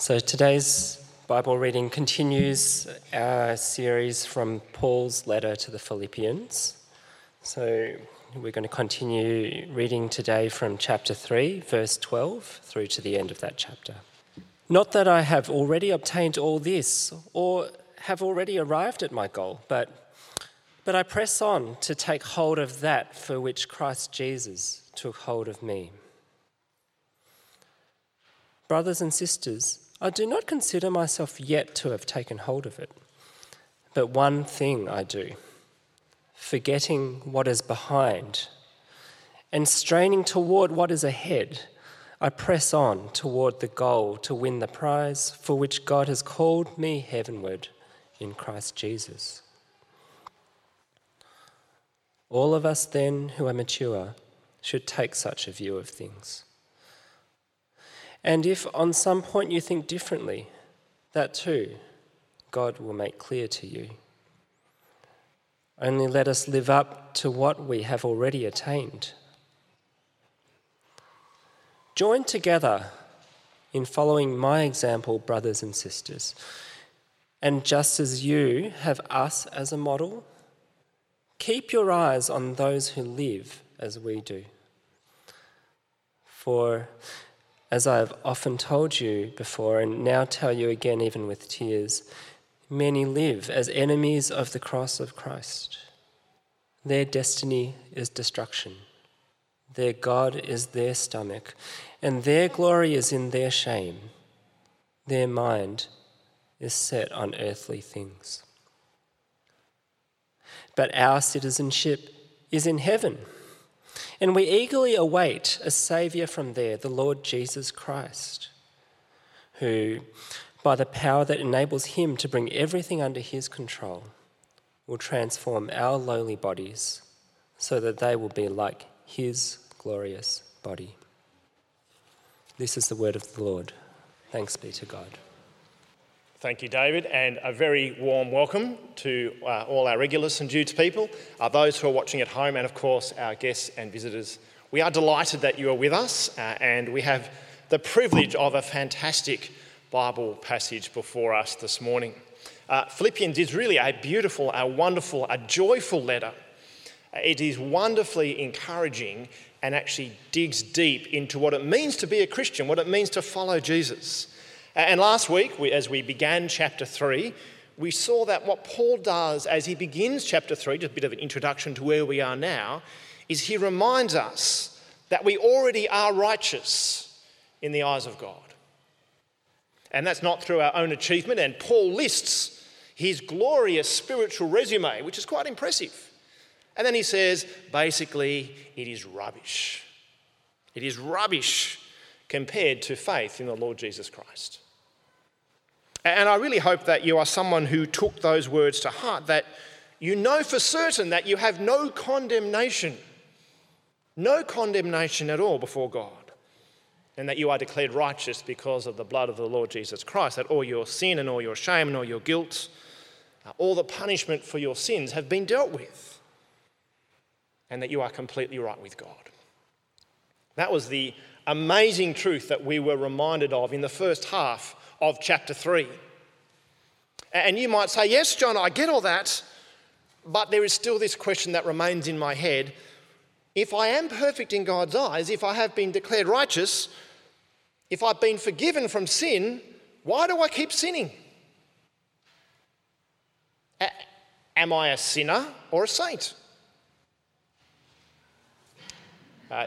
So today's Bible reading continues our series from Paul's letter to the Philippians. So we're going to continue reading today from chapter 3, verse 12, through to the end of that chapter. Not that I have already obtained all this or have already arrived at my goal, but, but I press on to take hold of that for which Christ Jesus took hold of me. Brothers and sisters, I do not consider myself yet to have taken hold of it. But one thing I do, forgetting what is behind and straining toward what is ahead, I press on toward the goal to win the prize for which God has called me heavenward in Christ Jesus. All of us, then, who are mature, should take such a view of things. And if on some point you think differently, that too God will make clear to you. Only let us live up to what we have already attained. Join together in following my example, brothers and sisters. And just as you have us as a model, keep your eyes on those who live as we do. For as I have often told you before, and now tell you again, even with tears, many live as enemies of the cross of Christ. Their destiny is destruction. Their God is their stomach, and their glory is in their shame. Their mind is set on earthly things. But our citizenship is in heaven and we eagerly await a Saviour from there, the Lord Jesus Christ, who, by the power that enables him to bring everything under his control, will transform our lowly bodies so that they will be like his glorious body. This is the word of the Lord. Thanks be to God. Thank you, David, and a very warm welcome to uh, all our regular St Jude's people, uh, those who are watching at home, and of course our guests and visitors. We are delighted that you are with us, uh, and we have the privilege of a fantastic Bible passage before us this morning. Uh, Philippians is really a beautiful, a wonderful, a joyful letter. It is wonderfully encouraging and actually digs deep into what it means to be a Christian, what it means to follow Jesus. And last week, we, as we began chapter 3, we saw that what Paul does as he begins chapter 3, just a bit of an introduction to where we are now, is he reminds us that we already are righteous in the eyes of God. And that's not through our own achievement. And Paul lists his glorious spiritual resume, which is quite impressive. And then he says, basically, it is rubbish. It is rubbish compared to faith in the Lord Jesus Christ. And I really hope that you are someone who took those words to heart, that you know for certain that you have no condemnation, no condemnation at all before God, and that you are declared righteous because of the blood of the Lord Jesus Christ, that all your sin and all your shame and all your guilt, uh, all the punishment for your sins have been dealt with, and that you are completely right with God. That was the amazing truth that we were reminded of in the first half of chapter 3. And you might say, Yes, John, I get all that, but there is still this question that remains in my head. If I am perfect in God's eyes, if I have been declared righteous, if I've been forgiven from sin, why do I keep sinning? A- am I a sinner or a saint? Uh,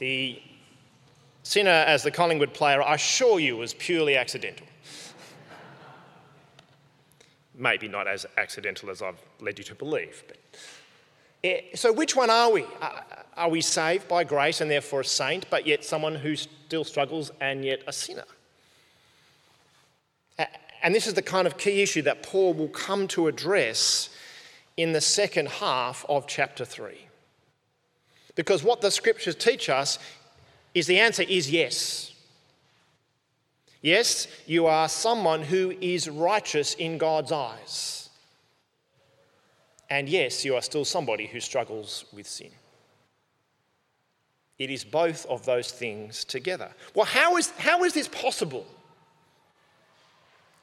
The sinner, as the Collingwood player, I assure you, was purely accidental. Maybe not as accidental as I've led you to believe. But. Eh, so, which one are we? Are we saved by grace and therefore a saint, but yet someone who still struggles and yet a sinner? And this is the kind of key issue that Paul will come to address in the second half of chapter 3. Because what the scriptures teach us is the answer is yes. Yes, you are someone who is righteous in God's eyes. And yes, you are still somebody who struggles with sin. It is both of those things together. Well, how is, how is this possible?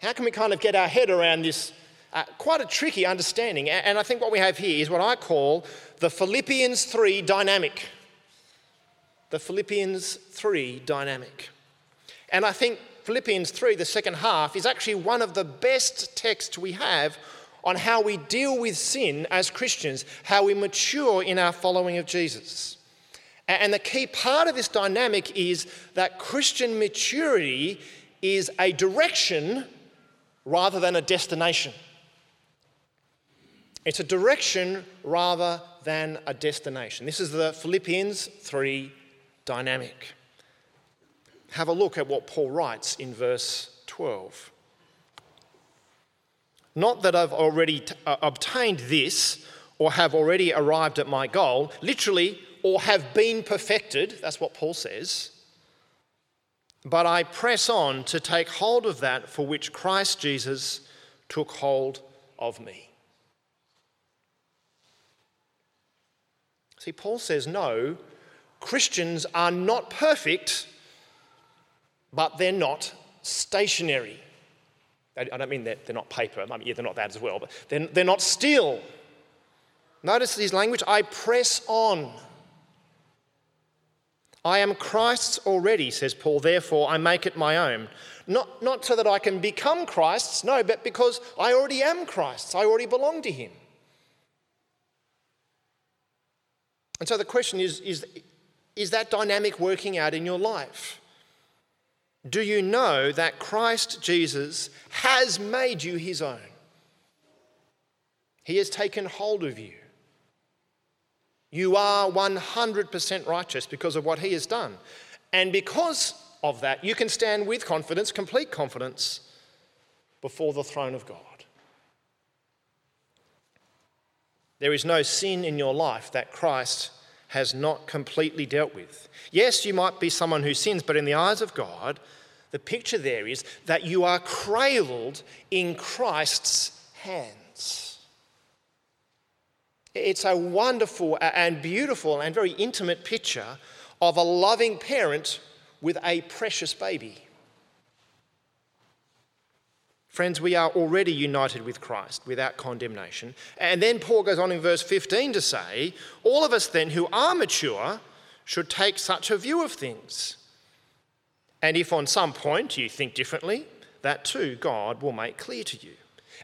How can we kind of get our head around this uh, quite a tricky understanding? And I think what we have here is what I call the Philippians 3 dynamic. The Philippians 3 dynamic. And I think Philippians 3, the second half, is actually one of the best texts we have on how we deal with sin as Christians, how we mature in our following of Jesus. And the key part of this dynamic is that Christian maturity is a direction rather than a destination. It's a direction rather than a destination. This is the Philippians 3 dynamic. Have a look at what Paul writes in verse 12. Not that I've already t- uh, obtained this or have already arrived at my goal, literally, or have been perfected, that's what Paul says. But I press on to take hold of that for which Christ Jesus took hold of me. See, Paul says, no, Christians are not perfect, but they're not stationary. I don't mean that they're not paper, I mean, yeah, they're not that as well, but they're, they're not still. Notice his language I press on. I am Christ's already, says Paul, therefore I make it my own. Not, not so that I can become Christ's, no, but because I already am Christ's. I already belong to him. And so the question is, is, is that dynamic working out in your life? Do you know that Christ Jesus has made you his own? He has taken hold of you. You are 100% righteous because of what he has done. And because of that, you can stand with confidence, complete confidence, before the throne of God. There is no sin in your life that Christ has not completely dealt with. Yes, you might be someone who sins, but in the eyes of God, the picture there is that you are cradled in Christ's hands. It's a wonderful and beautiful and very intimate picture of a loving parent with a precious baby. Friends, we are already united with Christ without condemnation. And then Paul goes on in verse 15 to say, All of us then who are mature should take such a view of things. And if on some point you think differently, that too God will make clear to you.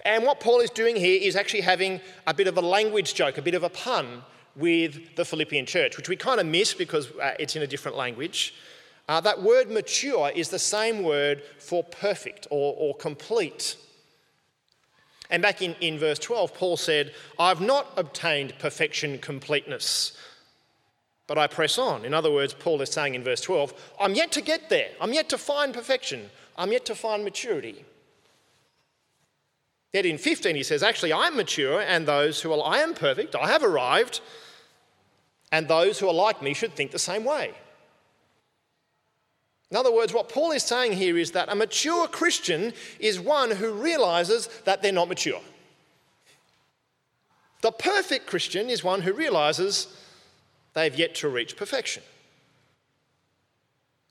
And what Paul is doing here is actually having a bit of a language joke, a bit of a pun with the Philippian church, which we kind of miss because uh, it's in a different language. Uh, that word mature is the same word for perfect or, or complete. And back in, in verse 12, Paul said, I've not obtained perfection, completeness, but I press on. In other words, Paul is saying in verse 12, I'm yet to get there. I'm yet to find perfection. I'm yet to find maturity. Yet in 15, he says, Actually, I'm mature, and those who are, I am perfect, I have arrived, and those who are like me should think the same way. In other words, what Paul is saying here is that a mature Christian is one who realizes that they're not mature. The perfect Christian is one who realizes they've yet to reach perfection.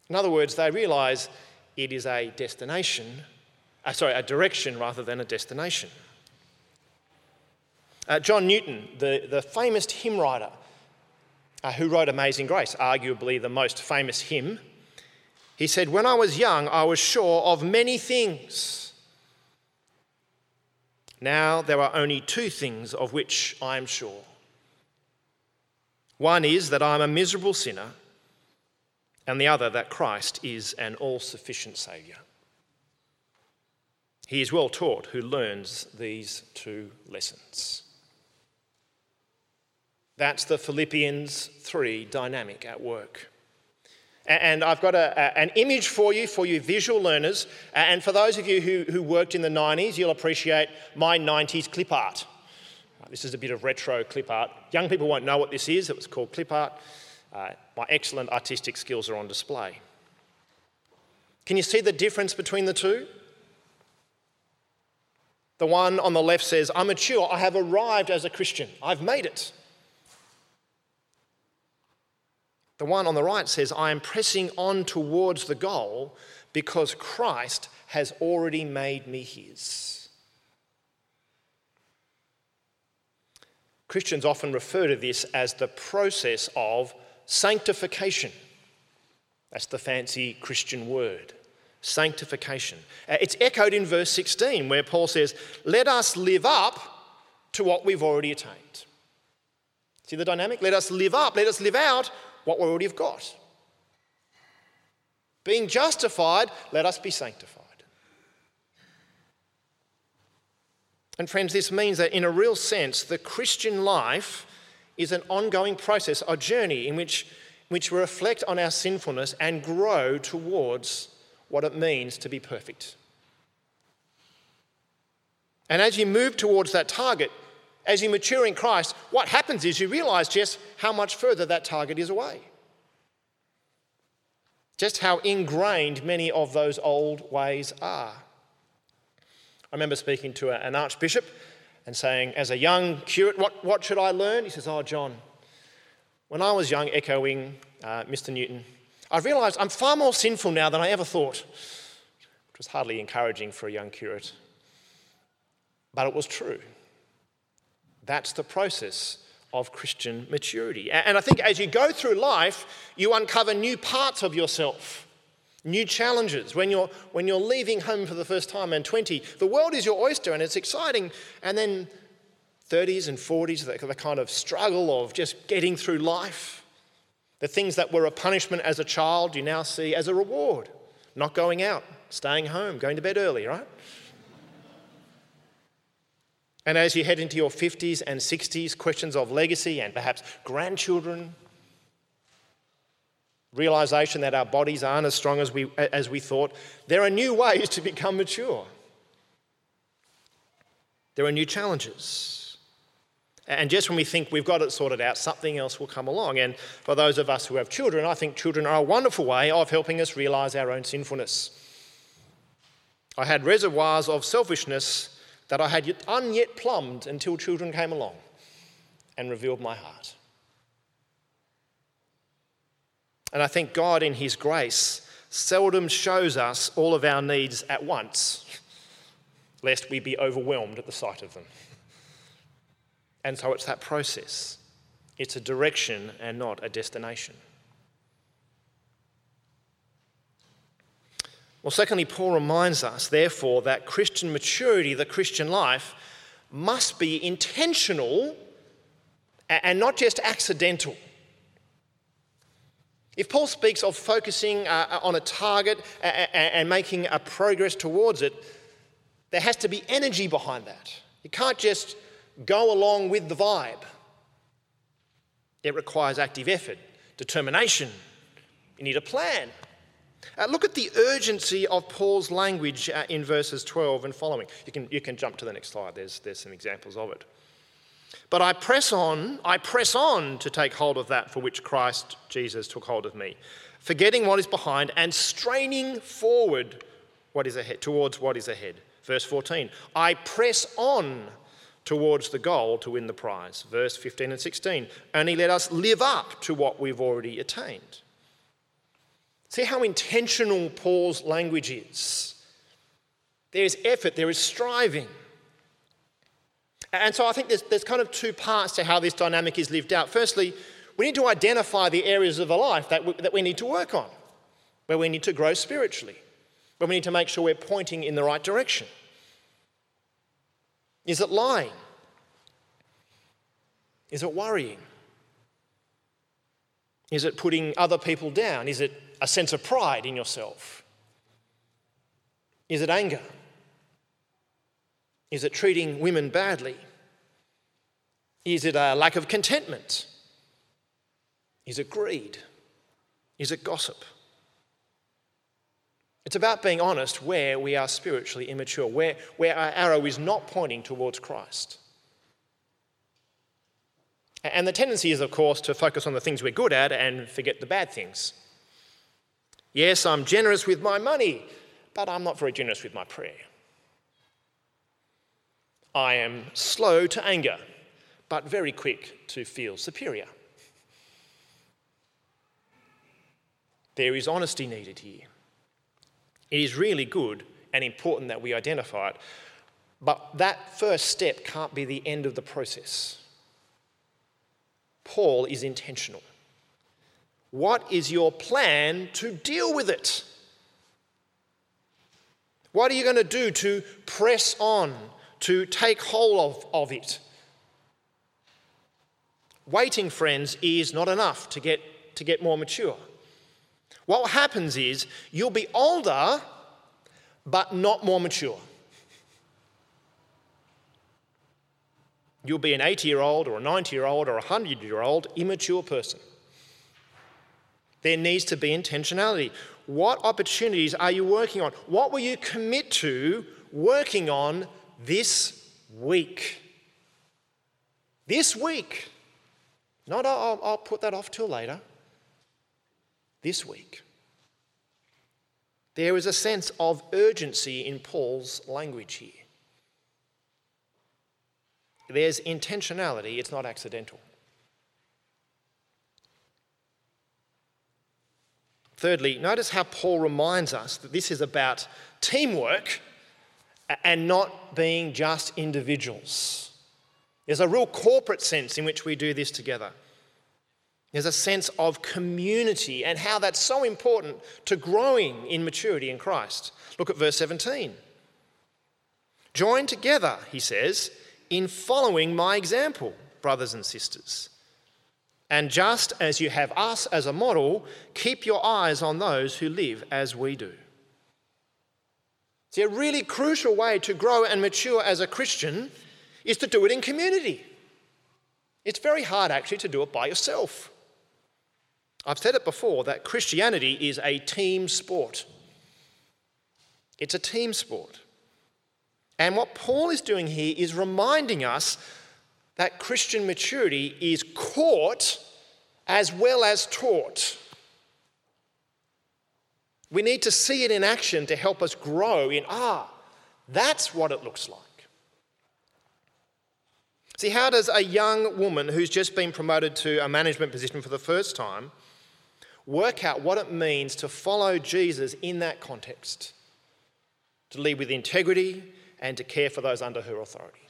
In other words, they realize it is a destination, uh, sorry, a direction rather than a destination. Uh, John Newton, the, the famous hymn writer uh, who wrote Amazing Grace, arguably the most famous hymn he said, When I was young, I was sure of many things. Now there are only two things of which I am sure. One is that I am a miserable sinner, and the other that Christ is an all sufficient Saviour. He is well taught who learns these two lessons. That's the Philippians 3 dynamic at work. And I've got a, a, an image for you, for you visual learners. And for those of you who, who worked in the 90s, you'll appreciate my 90s clip art. This is a bit of retro clip art. Young people won't know what this is. It was called clip art. Uh, my excellent artistic skills are on display. Can you see the difference between the two? The one on the left says, I'm mature, I have arrived as a Christian, I've made it. The one on the right says, I am pressing on towards the goal because Christ has already made me his. Christians often refer to this as the process of sanctification. That's the fancy Christian word sanctification. Uh, it's echoed in verse 16, where Paul says, Let us live up to what we've already attained. See the dynamic? Let us live up, let us live out what we already have got. Being justified, let us be sanctified. And friends, this means that in a real sense, the Christian life is an ongoing process, a journey in which, which we reflect on our sinfulness and grow towards what it means to be perfect. And as you move towards that target, as you mature in Christ, what happens is you realize just how much further that target is away. Just how ingrained many of those old ways are. I remember speaking to an archbishop and saying, as a young curate, what, what should I learn? He says, Oh, John, when I was young, echoing uh, Mr. Newton, I realised I'm far more sinful now than I ever thought, which was hardly encouraging for a young curate. But it was true. That's the process of Christian maturity. And I think as you go through life, you uncover new parts of yourself, new challenges. When you're, when you're leaving home for the first time and 20, the world is your oyster and it's exciting. And then 30s and 40s, the, the kind of struggle of just getting through life. The things that were a punishment as a child, you now see as a reward. Not going out, staying home, going to bed early, right? And as you head into your 50s and 60s, questions of legacy and perhaps grandchildren, realization that our bodies aren't as strong as we, as we thought, there are new ways to become mature. There are new challenges. And just when we think we've got it sorted out, something else will come along. And for those of us who have children, I think children are a wonderful way of helping us realize our own sinfulness. I had reservoirs of selfishness that I had unyet plumbed until children came along and revealed my heart. And I think God, in His grace, seldom shows us all of our needs at once, lest we be overwhelmed at the sight of them. And so it's that process. It's a direction and not a destination. Well, secondly, Paul reminds us, therefore, that Christian maturity, the Christian life, must be intentional and not just accidental. If Paul speaks of focusing uh, on a target and making a progress towards it, there has to be energy behind that. You can't just go along with the vibe. It requires active effort, determination. You need a plan. Uh, look at the urgency of Paul's language uh, in verses 12 and following. You can, you can jump to the next slide, there's, there's some examples of it. But I press on, I press on to take hold of that for which Christ Jesus took hold of me, forgetting what is behind and straining forward what is ahead, towards what is ahead. Verse 14, I press on towards the goal to win the prize. Verse 15 and 16, only let us live up to what we've already attained. See how intentional Paul's language is. There is effort, there is striving. And so I think there's, there's kind of two parts to how this dynamic is lived out. Firstly, we need to identify the areas of the life that we, that we need to work on, where we need to grow spiritually, where we need to make sure we're pointing in the right direction. Is it lying? Is it worrying? Is it putting other people down? Is it a sense of pride in yourself? Is it anger? Is it treating women badly? Is it a lack of contentment? Is it greed? Is it gossip? It's about being honest where we are spiritually immature, where, where our arrow is not pointing towards Christ. And the tendency is, of course, to focus on the things we're good at and forget the bad things. Yes, I'm generous with my money, but I'm not very generous with my prayer. I am slow to anger, but very quick to feel superior. There is honesty needed here. It is really good and important that we identify it, but that first step can't be the end of the process. Paul is intentional. What is your plan to deal with it? What are you going to do to press on, to take hold of, of it? Waiting, friends, is not enough to get, to get more mature. What happens is you'll be older, but not more mature. You'll be an 80 year old or a 90 year old or a 100 year old immature person. There needs to be intentionality. What opportunities are you working on? What will you commit to working on this week? This week. Not, oh, I'll, I'll put that off till later. This week. There is a sense of urgency in Paul's language here. There's intentionality, it's not accidental. Thirdly, notice how Paul reminds us that this is about teamwork and not being just individuals. There's a real corporate sense in which we do this together. There's a sense of community and how that's so important to growing in maturity in Christ. Look at verse 17. Join together, he says, in following my example, brothers and sisters. And just as you have us as a model, keep your eyes on those who live as we do. See, a really crucial way to grow and mature as a Christian is to do it in community. It's very hard actually to do it by yourself. I've said it before that Christianity is a team sport. It's a team sport. And what Paul is doing here is reminding us that Christian maturity is caught as well as taught. We need to see it in action to help us grow in, ah, that's what it looks like. See, how does a young woman who's just been promoted to a management position for the first time work out what it means to follow Jesus in that context? To lead with integrity and to care for those under her authority.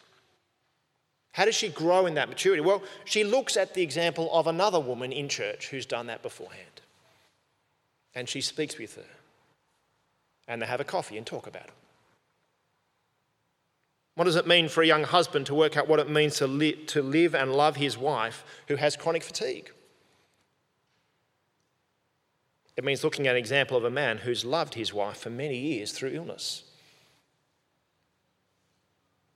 How does she grow in that maturity? Well, she looks at the example of another woman in church who's done that beforehand. And she speaks with her. And they have a coffee and talk about it. What does it mean for a young husband to work out what it means to, li- to live and love his wife who has chronic fatigue? It means looking at an example of a man who's loved his wife for many years through illness.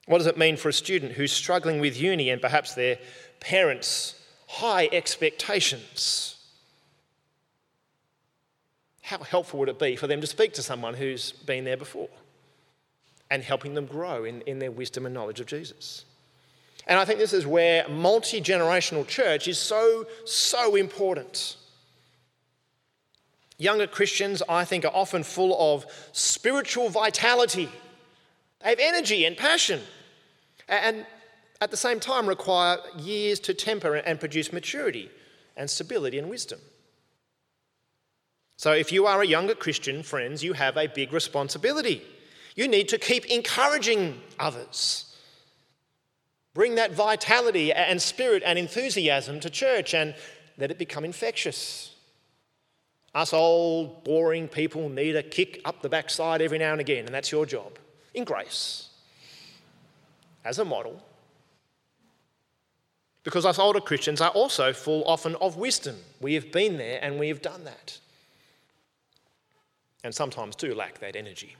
What does it mean for a student who's struggling with uni and perhaps their parents' high expectations? How helpful would it be for them to speak to someone who's been there before and helping them grow in, in their wisdom and knowledge of Jesus? And I think this is where multi generational church is so, so important. Younger Christians, I think, are often full of spiritual vitality. They have energy and passion and at the same time require years to temper and produce maturity and stability and wisdom. So, if you are a younger Christian, friends, you have a big responsibility. You need to keep encouraging others. Bring that vitality and spirit and enthusiasm to church and let it become infectious. Us old, boring people need a kick up the backside every now and again, and that's your job in grace as a model. Because us older Christians are also full often of wisdom. We have been there and we have done that. And sometimes do lack that energy.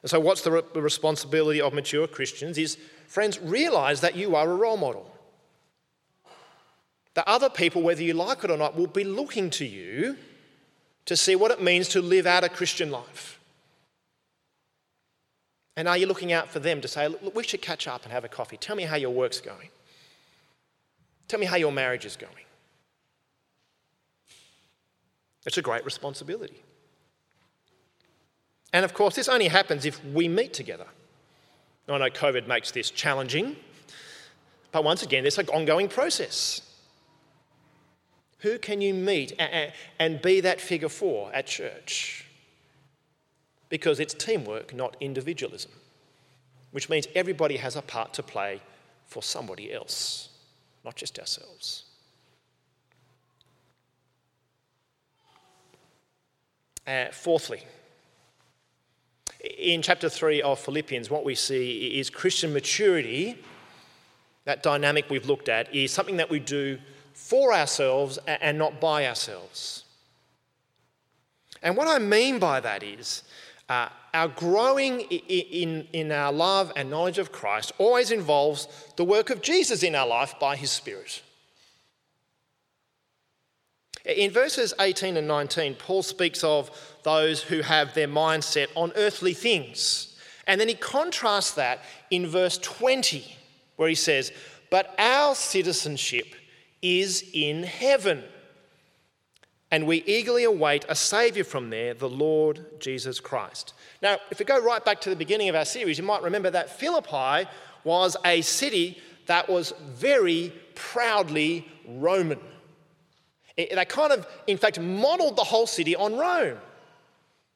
And so, what's the, re- responsibility of mature Christians? Is, friends, realize that you are a role model. That other people, whether you like it or not, will be looking to you to see what it means to live out a Christian life. And are you looking out for them to say, look, we should catch up and have a coffee? Tell me how your work's going. Tell me how your marriage is going. It's a great responsibility. And of course, this only happens if we meet together. I know COVID makes this challenging, but once again, it's an ongoing process. Who can you meet and be that figure for at church? Because it's teamwork, not individualism, which means everybody has a part to play for somebody else, not just ourselves. Uh, fourthly, in chapter 3 of Philippians, what we see is Christian maturity, that dynamic we've looked at, is something that we do for ourselves and not by ourselves. And what I mean by that is uh, our growing in, in our love and knowledge of Christ always involves the work of Jesus in our life by his Spirit. In verses 18 and 19, Paul speaks of those who have their mindset on earthly things. And then he contrasts that in verse 20, where he says, But our citizenship is in heaven. And we eagerly await a Saviour from there, the Lord Jesus Christ. Now, if we go right back to the beginning of our series, you might remember that Philippi was a city that was very proudly Roman. They kind of, in fact, modeled the whole city on Rome.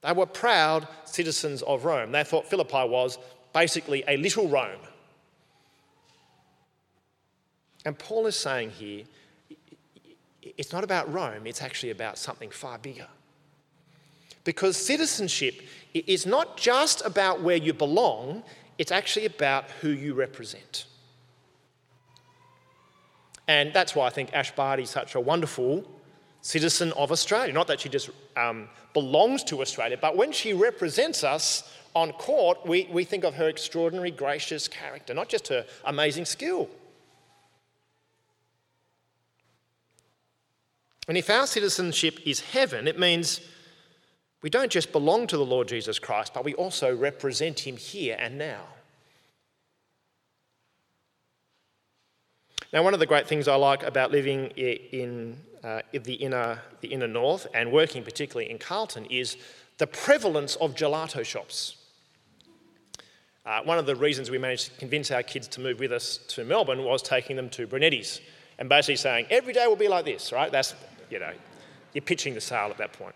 They were proud citizens of Rome. They thought Philippi was basically a little Rome. And Paul is saying here it's not about Rome, it's actually about something far bigger. Because citizenship is not just about where you belong, it's actually about who you represent. And that's why I think Ash Barty is such a wonderful citizen of Australia. Not that she just um, belongs to Australia, but when she represents us on court, we, we think of her extraordinary, gracious character, not just her amazing skill. And if our citizenship is heaven, it means we don't just belong to the Lord Jesus Christ, but we also represent him here and now. Now, one of the great things I like about living in, uh, in the, inner, the inner north and working particularly in Carlton is the prevalence of gelato shops. Uh, one of the reasons we managed to convince our kids to move with us to Melbourne was taking them to Brunetti's and basically saying, every day will be like this, right? That's, you know, you're pitching the sale at that point.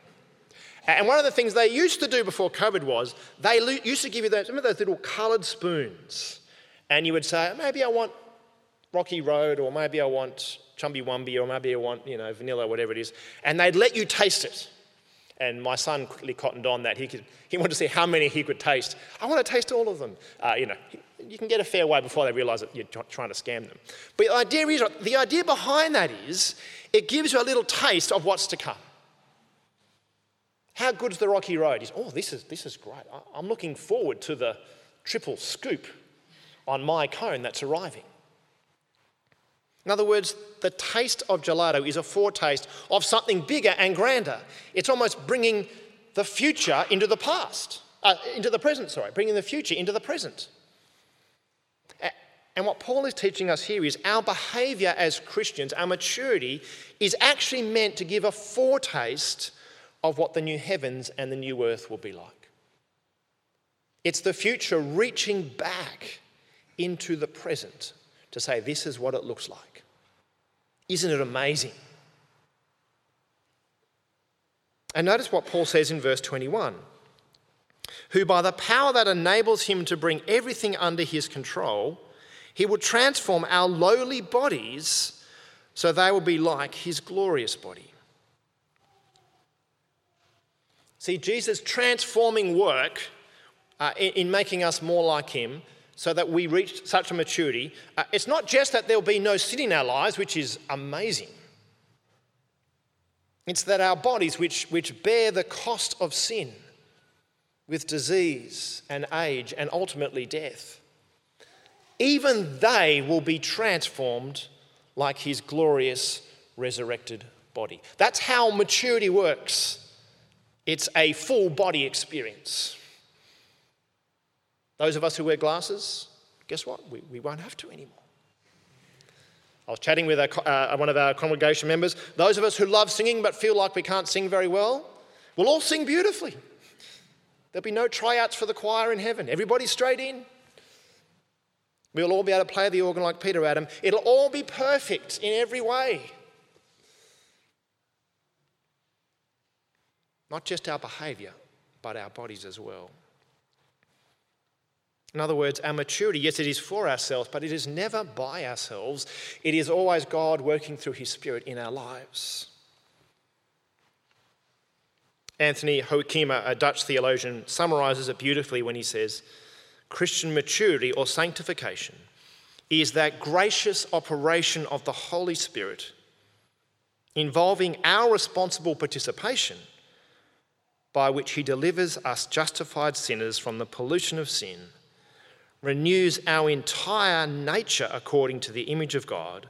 And one of the things they used to do before COVID was they used to give you those, remember those little coloured spoons? And you would say, maybe I want Rocky Road, or maybe I want Chumbawamba, or maybe I want, you know, vanilla, whatever it is. And they'd let you taste it. And my son quickly cottoned on that. He, could, he wanted to see how many he could taste. I want to taste all of them. Uh, you know, you can get a fair way before they realise that you're trying to scam them. But the idea, is, the idea behind that is it gives you a little taste of what's to come. How good's the Rocky Road? He's, oh, this is, this is great. I'm looking forward to the triple scoop on my cone that's arriving. In other words, the taste of gelato is a foretaste of something bigger and grander. It's almost bringing the future into the past, uh, into the present, sorry, bringing the future into the present. And what Paul is teaching us here is our behavior as Christians, our maturity, is actually meant to give a foretaste of what the new heavens and the new earth will be like. It's the future reaching back into the present to say, this is what it looks like. Isn't it amazing? And notice what Paul says in verse 21 who by the power that enables him to bring everything under his control, he will transform our lowly bodies so they will be like his glorious body. See, Jesus' transforming work uh, in, in making us more like him so that we reach such a maturity. Uh, it's not just that there'll be no sin in our lives, which is amazing. It's that our bodies, which, which bear the cost of sin with disease and age and ultimately death, even they will be transformed like his glorious resurrected body. That's how maturity works. It's a full body experience. Those of us who wear glasses, guess what? We, we won't have to anymore. I was chatting with uh, one of our congregation members. Those of us who love singing but feel like we can't sing very well, we'll all sing beautifully. There'll be no tryouts for the choir in heaven. Everybody straight in. We'll all be able to play the organ like Peter Adam. It'll all be perfect in every way. Not just our behaviour, but our bodies as well. In other words, our maturity, yes, it is for ourselves, but it is never by ourselves. It is always God working through His Spirit in our lives. Anthony Hoekema, a Dutch theologian, summarizes it beautifully when he says Christian maturity or sanctification is that gracious operation of the Holy Spirit involving our responsible participation by which He delivers us justified sinners from the pollution of sin renews our entire nature according to the image of God,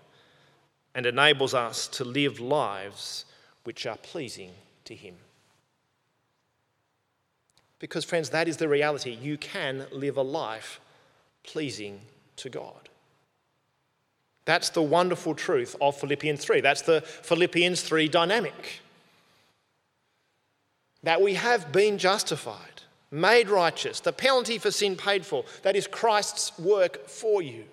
and enables us to live lives which are pleasing to Him. Because, friends, that is the reality. You can live a life pleasing to God. That's the wonderful truth of Philippians 3. That's the Philippians 3 dynamic. That we have been justified made righteous, the penalty for sin paid for. That is Christ's work for you.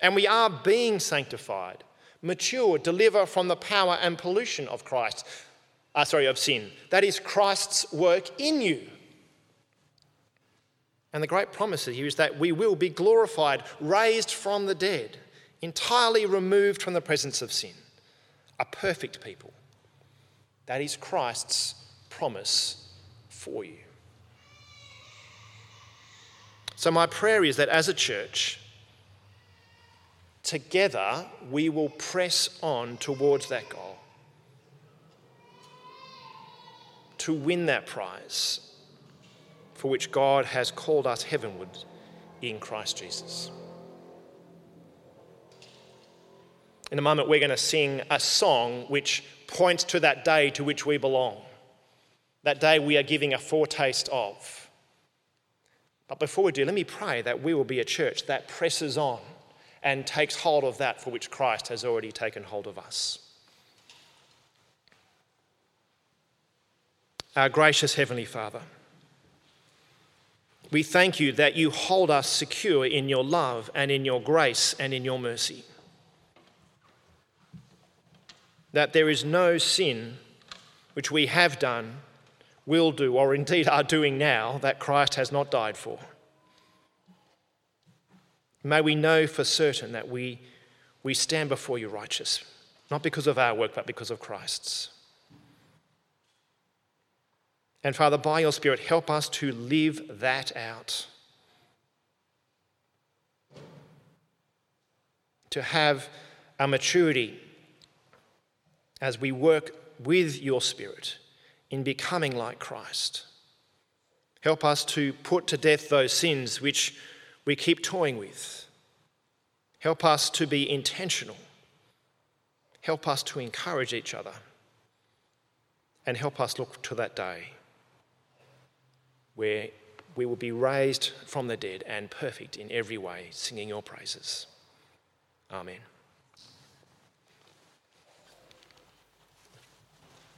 And we are being sanctified, mature, deliver from the power and pollution of Christ, uh, sorry, of sin. That is Christ's work in you. And the great promise here is that we will be glorified, raised from the dead, entirely removed from the presence of sin, a perfect people. That is Christ's promise for you. So, my prayer is that as a church, together we will press on towards that goal to win that prize for which God has called us heavenward in Christ Jesus. In a moment, we're going to sing a song which points to that day to which we belong that day we are giving a foretaste of. But before we do, let me pray that we will be a church that presses on and takes hold of that for which Christ has already taken hold of us. Our gracious Heavenly Father, we thank you that you hold us secure in your love and in your grace and in your mercy. That there is no sin which we have done will do, or indeed are doing now, that Christ has not died for. May we know for certain that we, we stand before you righteous, not because of our work, but because of Christ's. And Father, by your Spirit, help us to live that out. To have a maturity as we work with your Spirit in becoming like Christ. Help us to put to death those sins which we keep toying with. Help us to be intentional. Help us to encourage each other. And help us look to that day where we will be raised from the dead and perfect in every way, singing your praises. Amen.